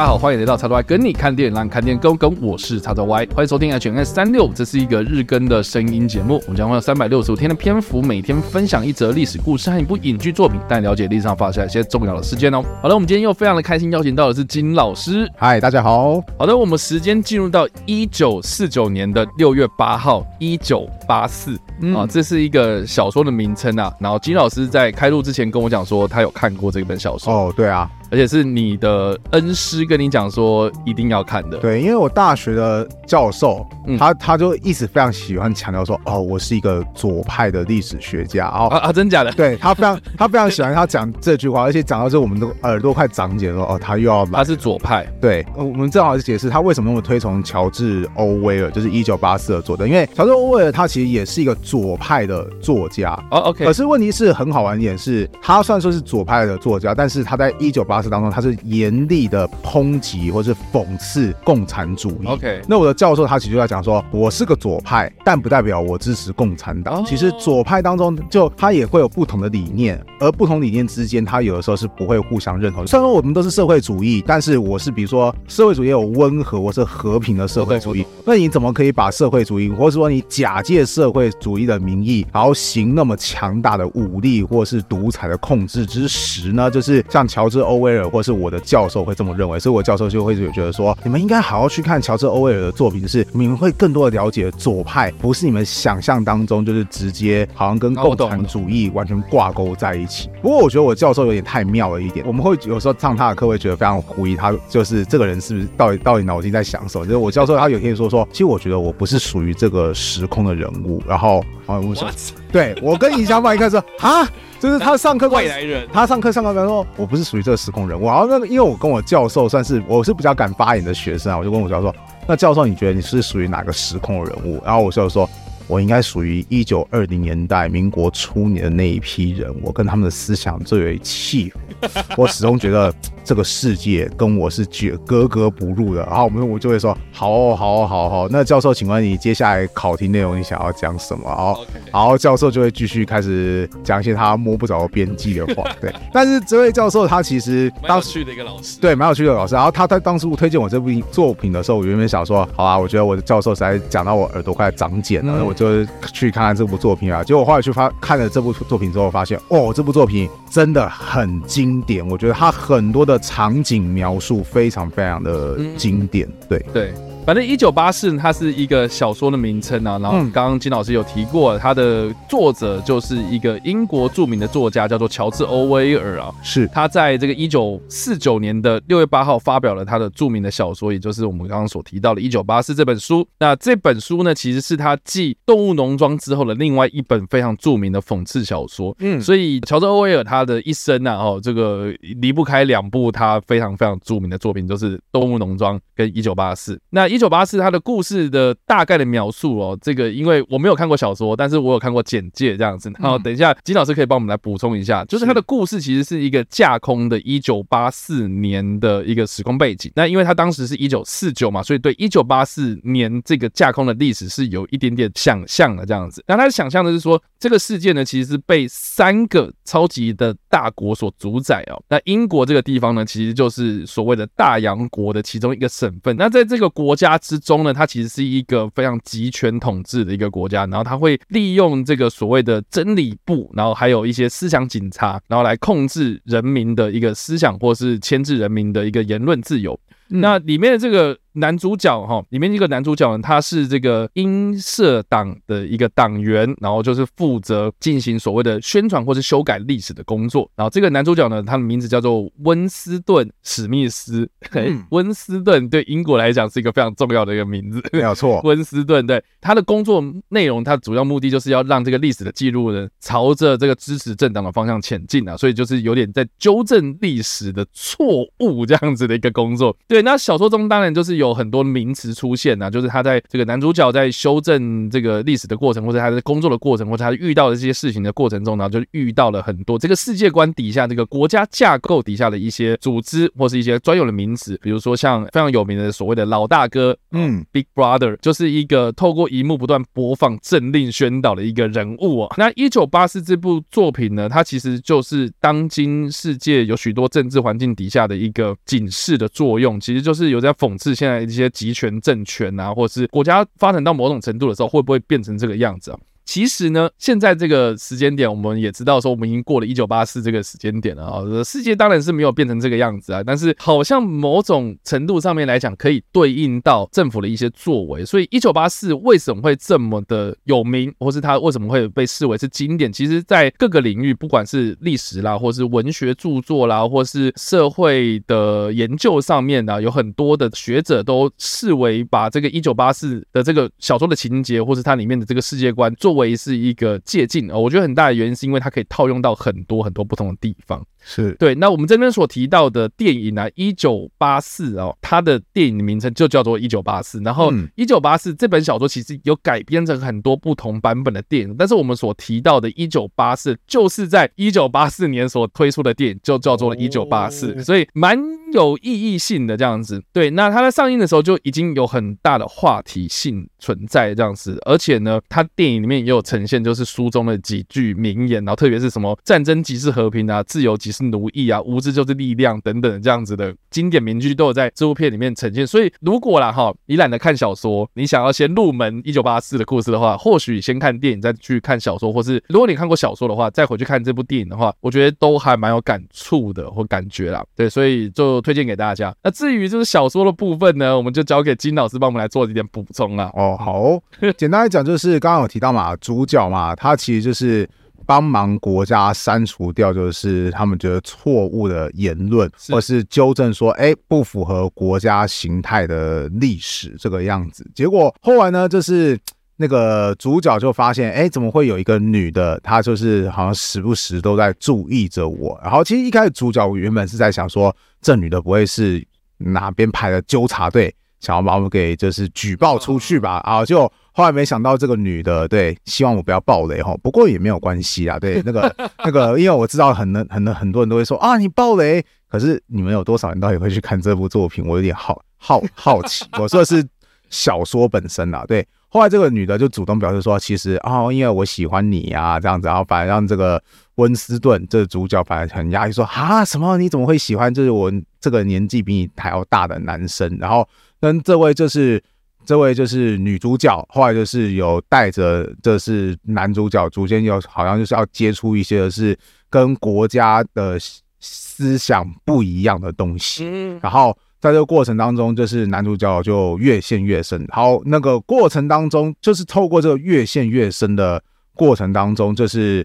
家好，欢迎来到叉叉 Y 跟你看电影，让你看电影更跟。我是叉叉 Y，欢迎收听 HNS 三六，这是一个日更的声音节目。我们将会有三百六十五天的篇幅，每天分享一则历史故事和一部影剧作品，带你了解历史上发生一些重要的事件哦。好了，我们今天又非常的开心，邀请到的是金老师。嗨，大家好。好的，我们时间进入到一九四九年的六月八号，一九八四啊，这是一个小说的名称啊。然后金老师在开录之前跟我讲说，他有看过这本小说。哦，对啊。而且是你的恩师跟你讲说一定要看的，对，因为我大学的教授，嗯、他他就一直非常喜欢强调说，哦，我是一个左派的历史学家哦。啊啊，真假的？对，他非常他非常喜欢他讲这句话，而且讲到这，我们都耳朵快长茧了。哦，他又要他是左派，对，我们正好是解释他为什么那么推崇乔治欧威尔，就是一九八四的作者，因为乔治欧威尔他其实也是一个左派的作家。哦，OK，可是问题是很好玩一点是，他算说是左派的作家，但是他在一九八四当中，他是严厉的抨击或是讽刺共产主义。OK，那我的教授他其实就在讲说，我是个左派，但不代表我支持共产党。其实左派当中，就他也会有不同的理念，而不同理念之间，他有的时候是不会互相认同。虽然说我们都是社会主义，但是我是比如说社会主义有温和或是和平的社会主义，那你怎么可以把社会主义，或者说你假借社会主义的名义，然后行那么强大的武力或是独裁的控制之实呢？就是像乔治欧威尔或是我的。教授会这么认为，所以我教授就会觉得说，你们应该好好去看乔治欧威尔的作品，就是你们会更多的了解左派，不是你们想象当中就是直接好像跟共产主义完全挂钩在一起。不过我觉得我教授有点太妙了一点，我们会有时候上他的课会觉得非常狐疑，他就是这个人是不是到底到底脑筋在想什么？就是我教授他有一天说说，其实我觉得我不是属于这个时空的人物，然后啊，我说，对我跟尹小宝一开始说啊。就是他上课外来人，他上课上课，他说我不是属于这个时空人物。然后那个，因为我跟我教授算是我是比较敢发言的学生啊，我就问我教授说，那教授你觉得你是属于哪个时空的人物？然后我就说，我应该属于一九二零年代民国初年的那一批人，我跟他们的思想最为契合。我始终觉得。这个世界跟我是绝格格不入的，然后我们我就会说好哦，好哦，好好。那教授，请问你接下来考题内容你想要讲什么？好，Okay. 然后教授就会继续开始讲一些他摸不着边际的话。对，但是这位教授他其实蛮有趣的一个老师，对，蛮有趣的老师。然后他在当初推荐我这部作品的时候，我原本想说，好啊，我觉得我的教授实在讲到我耳朵快长茧了，嗯、我就去看看这部作品啊。结果后来去发看了这部作品之后，发现哦，这部作品真的很经典。我觉得他很多的。的场景描述非常非常的经典，对对。反正一九八四，它是一个小说的名称啊。然后刚刚金老师有提过，它的作者就是一个英国著名的作家，叫做乔治·欧威尔啊。是他在这个一九四九年的六月八号发表了他的著名的小说，也就是我们刚刚所提到的《一九八四》这本书。那这本书呢，其实是他继《动物农庄》之后的另外一本非常著名的讽刺小说。嗯，所以乔治·欧威尔他的一生啊，哦，这个离不开两部他非常非常著名的作品，就是《动物农庄》跟《一九八四》。那一九八四，它的故事的大概的描述哦，这个因为我没有看过小说，但是我有看过简介这样子。然后等一下金老师可以帮我们来补充一下，就是他的故事其实是一个架空的1984年的一个时空背景。那因为他当时是一九四九嘛，所以对1984年这个架空的历史是有一点点想象的这样子。那他想象的是说，这个世界呢其实是被三个超级的大国所主宰哦。那英国这个地方呢，其实就是所谓的大洋国的其中一个省份。那在这个国家之中呢，它其实是一个非常集权统治的一个国家，然后它会利用这个所谓的真理部，然后还有一些思想警察，然后来控制人民的一个思想，或是牵制人民的一个言论自由。嗯、那里面的这个。男主角哈，里面这个男主角呢，他是这个英社党的一个党员，然后就是负责进行所谓的宣传或是修改历史的工作。然后这个男主角呢，他的名字叫做温斯顿史密斯。嗯、温斯顿对英国来讲是一个非常重要的一个名字，没有错。温斯顿对他的工作内容，他主要目的就是要让这个历史的记录呢，朝着这个支持政党的方向前进啊，所以就是有点在纠正历史的错误这样子的一个工作。对，那小说中当然就是。有很多名词出现呐、啊，就是他在这个男主角在修正这个历史的过程，或者他在工作的过程，或者他遇到的这些事情的过程中，然后就遇到了很多这个世界观底下这个国家架构底下的一些组织或是一些专有的名词，比如说像非常有名的所谓的老大哥，嗯，Big Brother，就是一个透过荧幕不断播放政令宣导的一个人物哦。那一九八四这部作品呢，它其实就是当今世界有许多政治环境底下的一个警示的作用。其实就是有在讽刺现在一些集权政权啊，或者是国家发展到某种程度的时候，会不会变成这个样子啊？其实呢，现在这个时间点，我们也知道说，我们已经过了一九八四这个时间点了啊。世界当然是没有变成这个样子啊，但是好像某种程度上面来讲，可以对应到政府的一些作为。所以一九八四为什么会这么的有名，或是它为什么会被视为是经典？其实，在各个领域，不管是历史啦，或是文学著作啦，或是社会的研究上面呢，有很多的学者都视为把这个一九八四的这个小说的情节，或是它里面的这个世界观作为。为是一个借镜，我觉得很大的原因是因为它可以套用到很多很多不同的地方。是对。那我们这边所提到的电影呢，一九八四哦，它的电影的名称就叫做一九八四。然后一九八四这本小说其实有改编成很多不同版本的电影，但是我们所提到的一九八四，就是在一九八四年所推出的电影，就叫做一九八四，所以蛮有意义性的这样子。对，那它在上映的时候就已经有很大的话题性存在这样子，而且呢，它电影里面也有呈现，就是书中的几句名言，然后特别是什么战争即是和平啊，自由即是奴役啊，无知就是力量等等这样子的经典名句都有在这部片里面呈现。所以如果啦哈，你懒得看小说，你想要先入门一九八四的故事的话，或许先看电影再去看小说，或是如果你看过小说的话，再回去看这部电影的话，我觉得都还蛮有感触的或感觉啦。对，所以就推荐给大家。那至于就是小说的部分呢，我们就交给金老师帮我们来做一点补充啦。哦，好哦，简单来讲就是刚刚有提到嘛，主角嘛，他其实就是。帮忙国家删除掉，就是他们觉得错误的言论，或是纠正说，哎，不符合国家形态的历史这个样子。结果后来呢，就是那个主角就发现，哎，怎么会有一个女的，她就是好像时不时都在注意着我。然后其实一开始主角原本是在想说，这女的不会是哪边派的纠察队，想要把我们给就是举报出去吧？啊，就。后来没想到这个女的，对，希望我不要暴雷哈，不过也没有关系啊，对，那个 那个，因为我知道很多很多很多人都会说啊，你暴雷，可是你们有多少人到底会去看这部作品？我有点好好好奇。我说的是小说本身啊，对。后来这个女的就主动表示说，其实啊、哦，因为我喜欢你啊，这样子，然后反而让这个温斯顿这个主角反而很压抑，说啊，什么？你怎么会喜欢就是我这个年纪比你还要大的男生？然后跟这位就是。这位就是女主角，后来就是有带着，这是男主角逐渐有好像就是要接触一些的是跟国家的思想不一样的东西，然后在这个过程当中，就是男主角就越陷越深。然后那个过程当中，就是透过这个越陷越深的过程当中，就是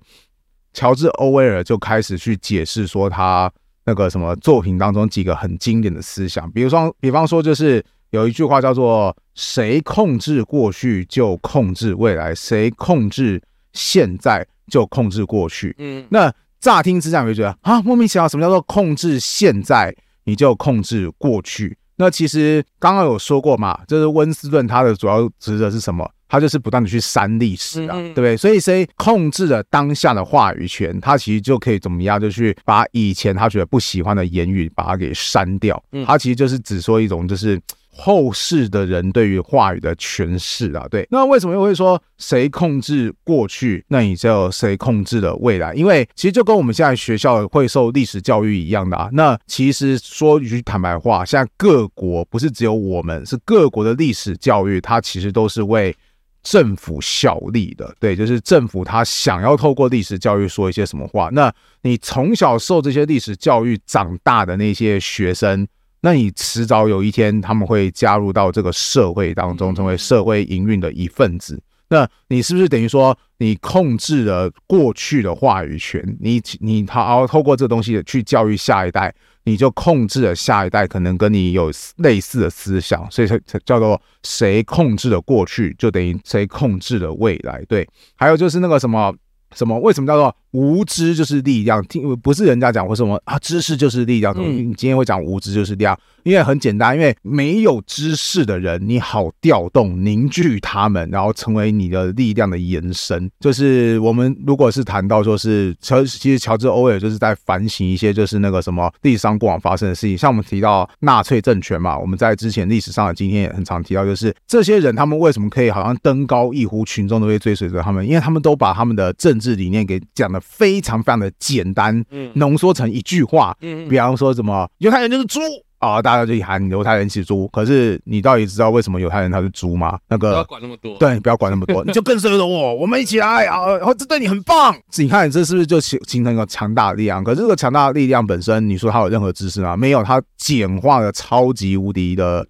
乔治·欧威尔就开始去解释说他那个什么作品当中几个很经典的思想，比如说，比方说就是。有一句话叫做“谁控制过去就控制未来，谁控制现在就控制过去。”嗯，那乍听之下你就觉得啊，莫名其妙，什么叫做控制现在你就控制过去？那其实刚刚有说过嘛，就是温斯顿他的主要职责是什么？他就是不断的去删历史啊，对不对？所以谁控制了当下的话语权，他其实就可以怎么样，就去把以前他觉得不喜欢的言语把它给删掉。他其实就是只说一种就是。后世的人对于话语的诠释啊，对，那为什么又会说谁控制过去，那你就谁控制了未来？因为其实就跟我们现在学校会受历史教育一样的啊。那其实说一句坦白话，现在各国不是只有我们，是各国的历史教育，它其实都是为政府效力的。对，就是政府他想要透过历史教育说一些什么话，那你从小受这些历史教育长大的那些学生。那你迟早有一天，他们会加入到这个社会当中，成为社会营运的一份子。那你是不是等于说，你控制了过去的话语权？你你好好透过这东西去教育下一代，你就控制了下一代，可能跟你有类似的思想，所以才叫做谁控制了过去，就等于谁控制了未来。对，还有就是那个什么什么，为什么叫做？无知就是力量，听不是人家讲或什么啊，知识就是力量。你今天会讲无知就是力量，因为很简单，因为没有知识的人，你好调动凝聚他们，然后成为你的力量的延伸。就是我们如果是谈到说是乔，其实乔治·欧威尔就是在反省一些就是那个什么历史上过往发生的事情，像我们提到纳粹政权嘛，我们在之前历史上的今天也很常提到，就是这些人他们为什么可以好像登高一呼，群众都会追随着他们，因为他们都把他们的政治理念给讲的。非常非常的简单，嗯浓缩成一句话，嗯比方说什么犹太人就是猪，啊，大家就喊犹太人是猪。可是你到底知道为什么犹太人他是猪吗？那个不要管那么多，对，不要管那么多，你就更适合我，我们一起来啊！然后这对你很棒。你看这是不是就形形成一个强大的力量？可是这个强大的力量本身，你说它有任何知识吗？没有，它简化的超级无敌的。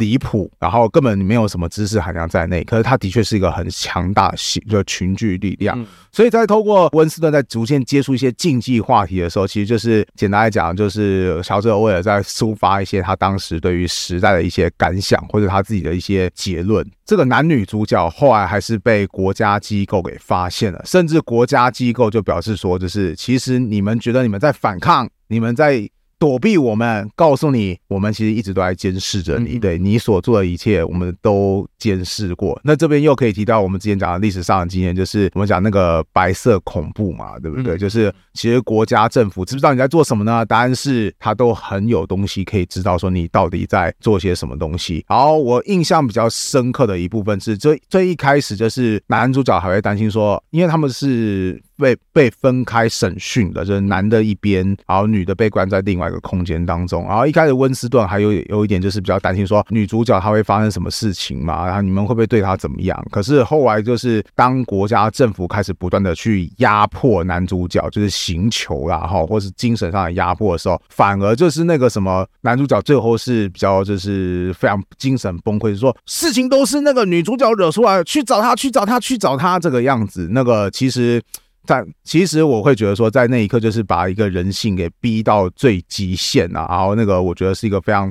离谱，然后根本没有什么知识含量在内，可是他的确是一个很强大的就群聚力量。嗯、所以在透过温斯顿在逐渐接触一些竞技话题的时候，其实就是简单来讲，就是乔治·欧威尔在抒发一些他当时对于时代的一些感想，或者他自己的一些结论。这个男女主角后来还是被国家机构给发现了，甚至国家机构就表示说，就是其实你们觉得你们在反抗，你们在。躲避我们，告诉你，我们其实一直都在监视着你。对你所做的一切，我们都监视过。那这边又可以提到我们之前讲的历史上的经验，就是我们讲那个白色恐怖嘛，对不对？就是其实国家政府知不知道你在做什么呢？答案是他都很有东西可以知道，说你到底在做些什么东西。好，我印象比较深刻的一部分是最最一开始就是男主角还会担心说，因为他们是。被被分开审讯的，就是男的一边，然后女的被关在另外一个空间当中。然后一开始温斯顿还有有一点就是比较担心说女主角她会发生什么事情嘛，然后你们会不会对她怎么样？可是后来就是当国家政府开始不断的去压迫男主角，就是刑求啦哈，或是精神上的压迫的时候，反而就是那个什么男主角最后是比较就是非常精神崩溃，说事情都是那个女主角惹出来，去找她，去找她，去找她这个样子。那个其实。但其实我会觉得说，在那一刻就是把一个人性给逼到最极限啊，然后那个我觉得是一个非常、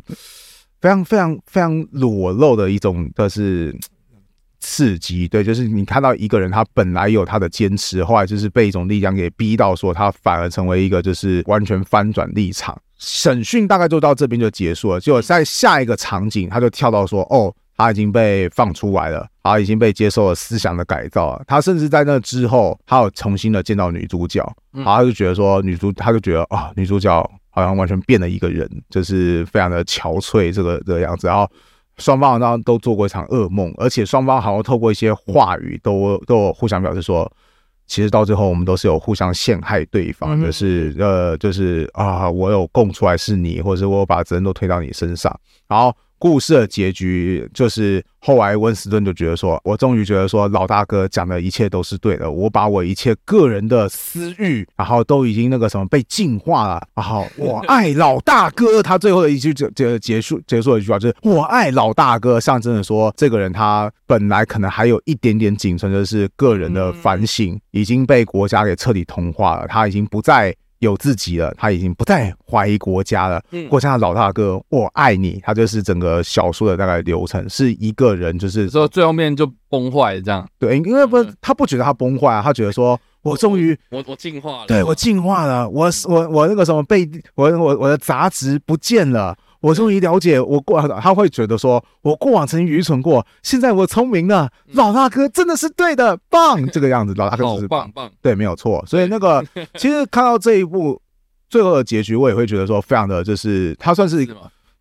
非常、非常、非常裸露的一种，就是刺激。对，就是你看到一个人，他本来有他的坚持，后来就是被一种力量给逼到，说他反而成为一个就是完全翻转立场。审讯大概就到这边就结束了，结果在下一个场景，他就跳到说：“哦。”他已经被放出来了，他已经被接受了思想的改造了。他甚至在那之后，他有重新的见到女主角，然后他就觉得说，女主，他就觉得啊，女主角好像完全变了一个人，就是非常的憔悴这个这个样子。然后双方好像都做过一场噩梦，而且双方好像透过一些话语都都有互相表示说，其实到最后我们都是有互相陷害对方，就是呃，就是啊，我有供出来是你，或者是我把责任都推到你身上，然后。故事的结局就是，后来温斯顿就觉得说，我终于觉得说，老大哥讲的一切都是对的。我把我一切个人的私欲，然后都已经那个什么被净化了。然后我爱老大哥，他最后的一句结结结束结束的一句话就是我爱老大哥，象征着说，这个人他本来可能还有一点点仅存的是个人的反省，已经被国家给彻底同化了，他已经不再。有自己了，他已经不再怀疑国家了。国家的老大哥，我爱你。他就是整个小说的大概流程，是一个人，就是说最后面就崩坏这样。对，因为不，他不觉得他崩坏啊，他觉得说我终于我我进化了，对我进化了，我我我那个什么被我我我的杂质不见了。我终于了解我过，他会觉得说，我过往曾经愚蠢过，现在我聪明了。老大哥真的是对的，棒，这个样子，老大哥是棒棒，对，没有错。所以那个其实看到这一部最后的结局，我也会觉得说，非常的就是他算是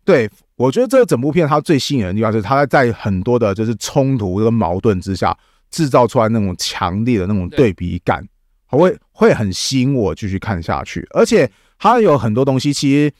对，我觉得这整部片它最吸引人的地方是，它在很多的就是冲突跟矛盾之下，制造出来那种强烈的那种对比感，会会很吸引我继续看下去。而且它有很多东西，其实。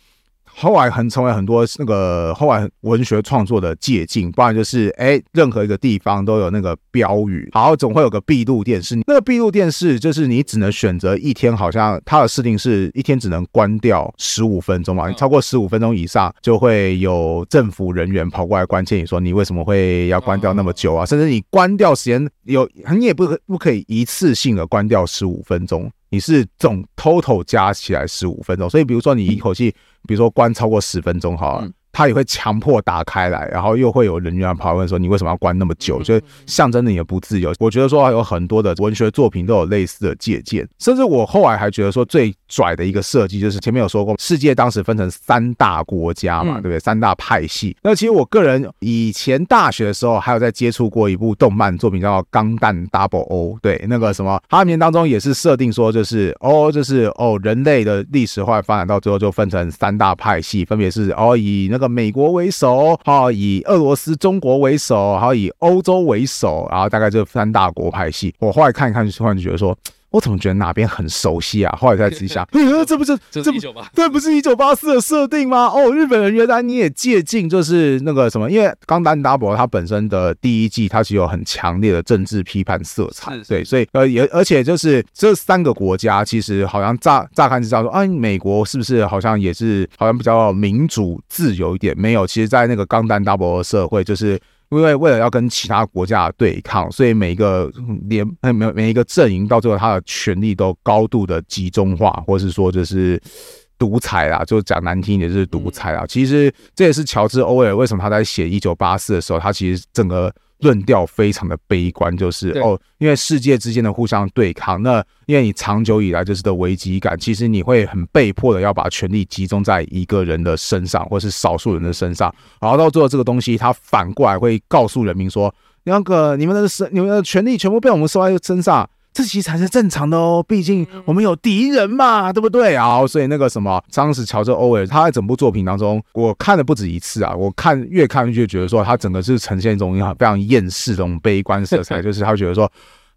后来很成为很多那个后来文学创作的借鉴，不然就是哎，任何一个地方都有那个标语，好，总会有个闭路电视。那个闭路电视就是你只能选择一天，好像它的设定是一天只能关掉十五分钟嘛，你超过十五分钟以上，就会有政府人员跑过来关切你说你为什么会要关掉那么久啊？甚至你关掉时间有，你也不不可以一次性的关掉十五分钟。你是总 total 加起来十五分钟，所以比如说你一口气，比如说关超过十分钟，好了。他也会强迫打开来，然后又会有人员跑来问说：“你为什么要关那么久？”就象征着你的不自由。我觉得说有很多的文学作品都有类似的借鉴，甚至我后来还觉得说最拽的一个设计就是前面有说过，世界当时分成三大国家嘛，对不对？三大派系。那其实我个人以前大学的时候还有在接触过一部动漫作品叫《钢弹 Double O》，对，那个什么，它里面当中也是设定说就是哦，就是哦，人类的历史后来发展到最后就分成三大派系，分别是哦以那个。美国为首，哈，以俄罗斯、中国为首，还有，以欧洲为首，然后大概这三大国派系。我后来看一看，突然觉得说，我怎么觉得哪边很熟悉啊？后来才仔细想，这不是这这不这不是一九八四的设定吗？哦，日本人原来你也借镜，就是那个什么，因为《钢弹 Double》它本身的第一季它其实有很强烈的政治批判色彩，对，所以呃也而且就是这三个国家其实好像乍乍看之下说，啊，美国是不是好像也是好像比较民主自由一点？没有，其实，在那个《钢弹 Double》的社会就是。因为为了要跟其他国家对抗，所以每一个连每每一个阵营到最后，他的权力都高度的集中化，或是说就是独裁啦，就讲难听一点就是独裁啦。其实这也是乔治·欧威尔为什么他在写《一九八四》的时候，他其实整个。论调非常的悲观，就是哦，因为世界之间的互相对抗，那因为你长久以来就是的危机感，其实你会很被迫的要把权力集中在一个人的身上，或是少数人的身上，然后到最后这个东西，它反过来会告诉人民说，那个你们的身，你们的权力全部被我们收在身上。这其实才是正常的哦，毕竟我们有敌人嘛，对不对啊？所以那个什么，当时乔治·欧威尔他在整部作品当中，我看了不止一次啊，我看越看越觉得说，他整个是呈现一种非常厌世的这种悲观色彩，就是他会觉得说，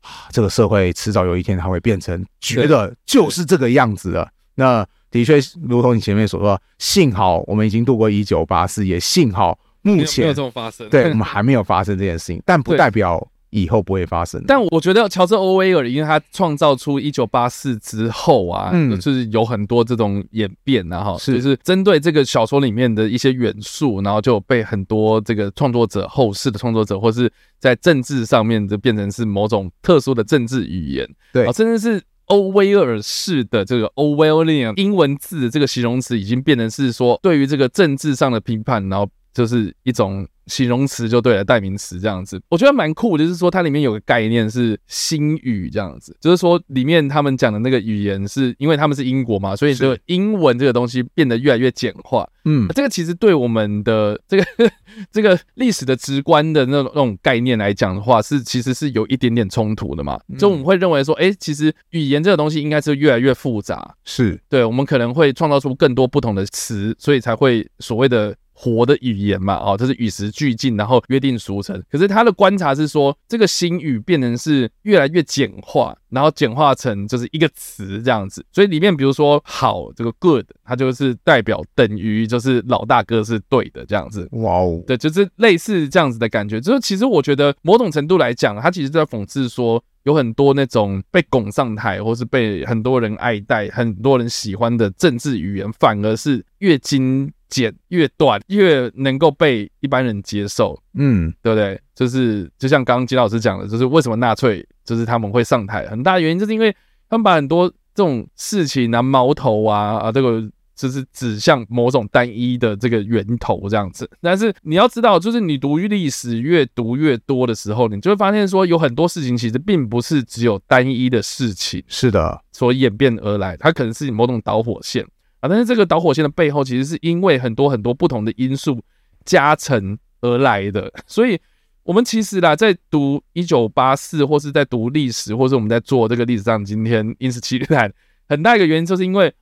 啊，这个社会迟早有一天他会变成觉得就是这个样子的。那的确，如同你前面所说，幸好我们已经度过一九八四，也幸好目前没有这种发生，对我们还没有发生这件事情，但不代表。以后不会发生，但我觉得乔治·欧威尔，因为他创造出一九八四之后啊，嗯，就是有很多这种演变啊，哈，就是针对这个小说里面的一些元素，然后就被很多这个创作者、后世的创作者，或是在政治上面就变成是某种特殊的政治语言，对，甚至是欧威尔式的这个 Orwellian 英文字的这个形容词，已经变成是说对于这个政治上的批判，然后就是一种。形容词就对了，代名词这样子，我觉得蛮酷。就是说，它里面有个概念是新语这样子，就是说里面他们讲的那个语言是因为他们是英国嘛，所以就英文这个东西变得越来越简化。嗯，这个其实对我们的这个 这个历史的直观的那种那种概念来讲的话，是其实是有一点点冲突的嘛。就我们会认为说，哎，其实语言这个东西应该是越来越复杂，是对，我们可能会创造出更多不同的词，所以才会所谓的。活的语言嘛，哦，这是与时俱进，然后约定俗成。可是他的观察是说，这个新语变成是越来越简化，然后简化成就是一个词这样子。所以里面比如说好这个 good，它就是代表等于就是老大哥是对的这样子。哇哦，对，就是类似这样子的感觉。就是其实我觉得某种程度来讲，他其实在讽刺说，有很多那种被拱上台，或是被很多人爱戴、很多人喜欢的政治语言，反而是越精。剪越短越能够被一般人接受，嗯，对不对？就是就像刚刚金老师讲的，就是为什么纳粹就是他们会上台，很大的原因就是因为他们把很多这种事情啊、矛头啊啊，这个就是指向某种单一的这个源头这样子。但是你要知道，就是你读历史越读越多的时候，你就会发现说，有很多事情其实并不是只有单一的事情，是的，所演变而来，它可能是某种导火线。啊，但是这个导火线的背后，其实是因为很多很多不同的因素加成而来的。所以，我们其实啦，在读一九八四，或是在读历史，或是我们在做这个历史上今天因时期待，很大一个原因，就是因为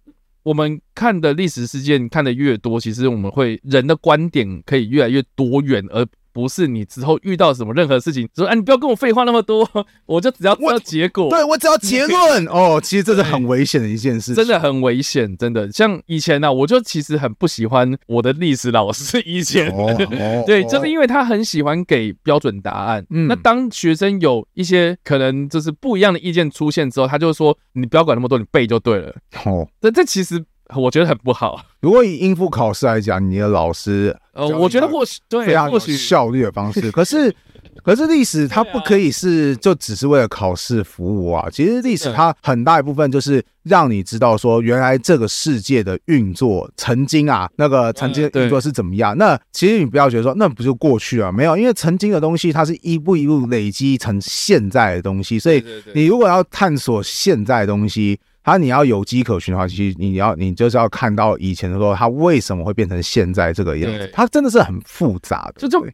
我们看的历史事件看的越多，其实我们会人的观点可以越来越多元，而。不是你之后遇到什么任何事情，说哎，你不要跟我废话那么多，我就只要知道结果。对，我只要结论。哦，其实这是很危险的一件事，真的很危险，真的。像以前呢、啊，我就其实很不喜欢我的历史老师。以前，哦哦、对，就是因为他很喜欢给标准答案。嗯，那当学生有一些可能就是不一样的意见出现之后，他就说你不要管那么多，你背就对了。哦，这这其实。我觉得很不好。如果以应付考试来讲，你的老师，呃，我觉得或许对，非常有效率的方式。可是，可是历史它不可以是就只是为了考试服务啊。其实历史它很大一部分就是让你知道说，原来这个世界的运作曾经啊，那个曾经的运作是怎么样。那其实你不要觉得说，那不就过去了？没有，因为曾经的东西它是一步一步累积成现在的东西。所以你如果要探索现在的东西。他你要有迹可循的话，其实你要你就是要看到以前的时候，他为什么会变成现在这个样子？它真的是很复杂的。就就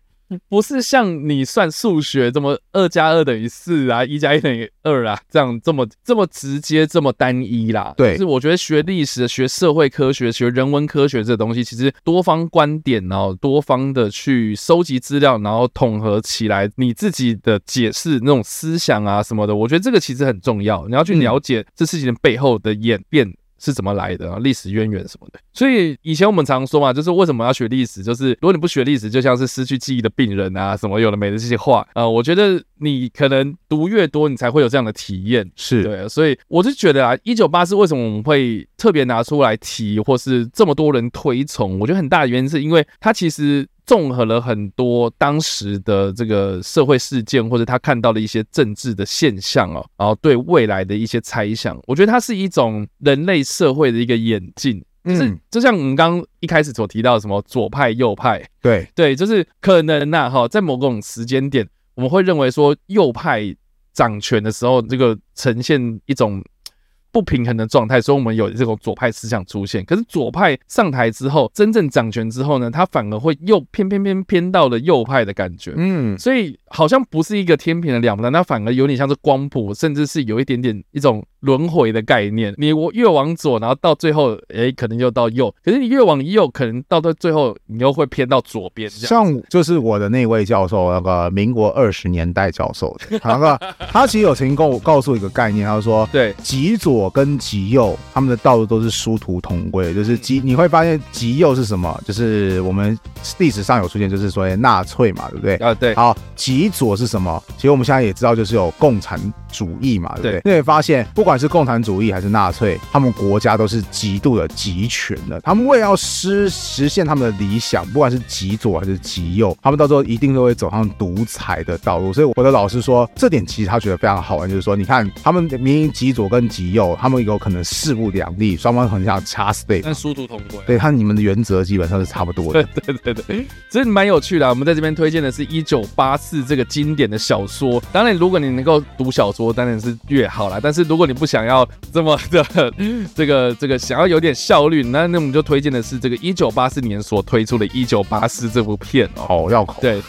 不是像你算数学这么二加二等于四啊，一加一等于二啊，这样这么这么直接这么单一啦。对，就是我觉得学历史、学社会科学、学人文科学这东西，其实多方观点，然后多方的去收集资料，然后统合起来你自己的解释那种思想啊什么的，我觉得这个其实很重要。你要去了解这事情的背后的演变。是怎么来的啊？历史渊源什么的，所以以前我们常说嘛，就是为什么要学历史？就是如果你不学历史，就像是失去记忆的病人啊，什么有的没的这些话啊，呃，我觉得你可能读越多，你才会有这样的体验。是对，所以我就觉得啊，一九八四为什么我们会特别拿出来提，或是这么多人推崇？我觉得很大的原因是因为它其实。综合了很多当时的这个社会事件，或者他看到的一些政治的现象哦，然后对未来的一些猜想，我觉得它是一种人类社会的一个演进，就是就像我们刚刚一开始所提到的什么左派右派，对。对，就是可能呐哈，在某种时间点，我们会认为说右派掌权的时候，这个呈现一种。不平衡的状态，所以我们有这种左派思想出现。可是左派上台之后，真正掌权之后呢，他反而会又偏偏偏偏到了右派的感觉。嗯，所以好像不是一个天平的两端，它反而有点像是光谱，甚至是有一点点一种轮回的概念。你我越往左，然后到最后，哎，可能就到右。可是你越往右，可能到到最后，你又会偏到左边。像就是我的那位教授，那个民国二十年代教授，那个 他其实有曾经跟我告诉我一个概念，他说，对，极左。跟极右，他们的道路都是殊途同归，就是极你会发现极右是什么？就是我们历史上有出现，就是说纳粹嘛，对不对？啊，对。好，极左是什么？其实我们现在也知道，就是有共产主义嘛，对不对？你会发现，不管是共产主义还是纳粹，他们国家都是极度的集权的。他们为了要实实现他们的理想，不管是极左还是极右，他们到时候一定都会走上独裁的道路。所以我的老师说，这点其实他觉得非常好玩，就是说，你看他们明明极左跟极右。他们有可能势不两立，双方很想掐死对方，但殊途同归。对，看你们的原则基本上是差不多的。对对对对，其实蛮有趣的。我们在这边推荐的是一九八四这个经典的小说。当然，如果你能够读小说，当然是越好啦。但是如果你不想要这么的 这个这个想要有点效率，那那我们就推荐的是这个一九八四年所推出的《一九八四》这部片哦。好绕口。对，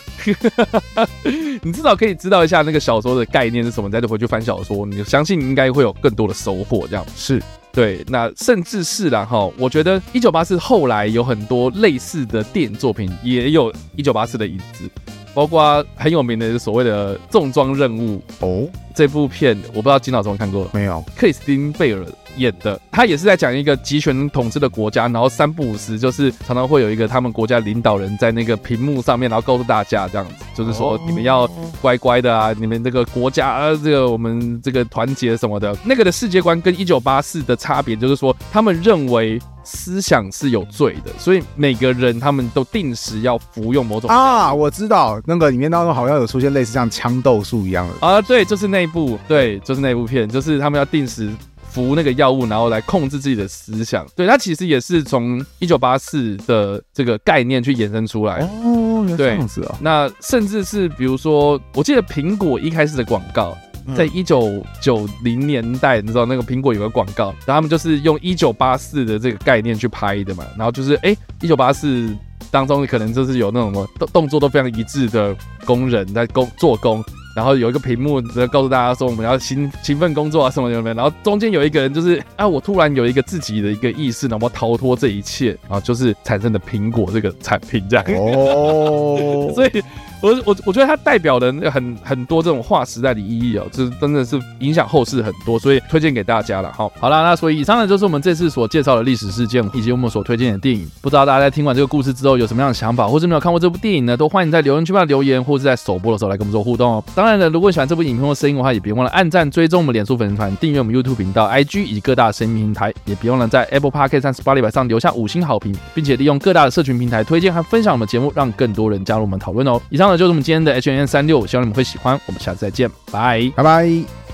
你至少可以知道一下那个小说的概念是什么，再就回去翻小说，你相信你应该会有更多的收获。这样是对，那甚至是啦哈，我觉得一九八四后来有很多类似的电影作品，也有一九八四的影子，包括很有名的所谓的《重装任务》哦，这部片我不知道金老师有看过没有？克里斯汀贝尔。演的，他也是在讲一个集权统治的国家，然后三不五时就是常常会有一个他们国家领导人在那个屏幕上面，然后告诉大家这样子，就是说你们要乖乖的啊，你们这个国家啊，这个我们这个团结什么的。那个的世界观跟一九八四的差别就是说，他们认为思想是有罪的，所以每个人他们都定时要服用某种啊，我知道那个里面当中好像有出现类似像枪斗术一样的啊，对，就是那一部，对，就是那部片，就是他们要定时。服那个药物，然后来控制自己的思想。对，它其实也是从一九八四的这个概念去衍生出来。哦，这样子啊。那甚至是比如说，我记得苹果一开始的广告，在一九九零年代，你知道那个苹果有个广告，然后他们就是用一九八四的这个概念去拍的嘛。然后就是，哎，一九八四当中可能就是有那种动动作都非常一致的工人在工做工。然后有一个屏幕在告诉大家说，我们要勤勤奋工作啊什么什么，然后中间有一个人就是啊，我突然有一个自己的一个意识，然后逃脱这一切，然后就是产生的苹果这个产品这样。哦，所以。我我我觉得它代表的很很多这种划时代的意义哦，这真的是影响后世很多，所以推荐给大家了。好，好啦，那所以以上呢就是我们这次所介绍的历史事件以及我们所推荐的电影。不知道大家在听完这个故事之后有什么样的想法，或是没有看过这部电影呢？都欢迎在留言区帮留言，或是在首播的时候来跟我们做互动哦。当然了，如果你喜欢这部影片或声音的话，也别忘了按赞、追踪我们脸书粉丝团、订阅我们 YouTube 频道、IG 以及各大声音平台，也别忘了在 Apple Podcast 和 Spotify 上留下五星好评，并且利用各大的社群平台推荐和分享我们节目，让更多人加入我们讨论哦。以上那就是我们今天的 H N N 三六，希望你们会喜欢。我们下次再见，拜拜拜。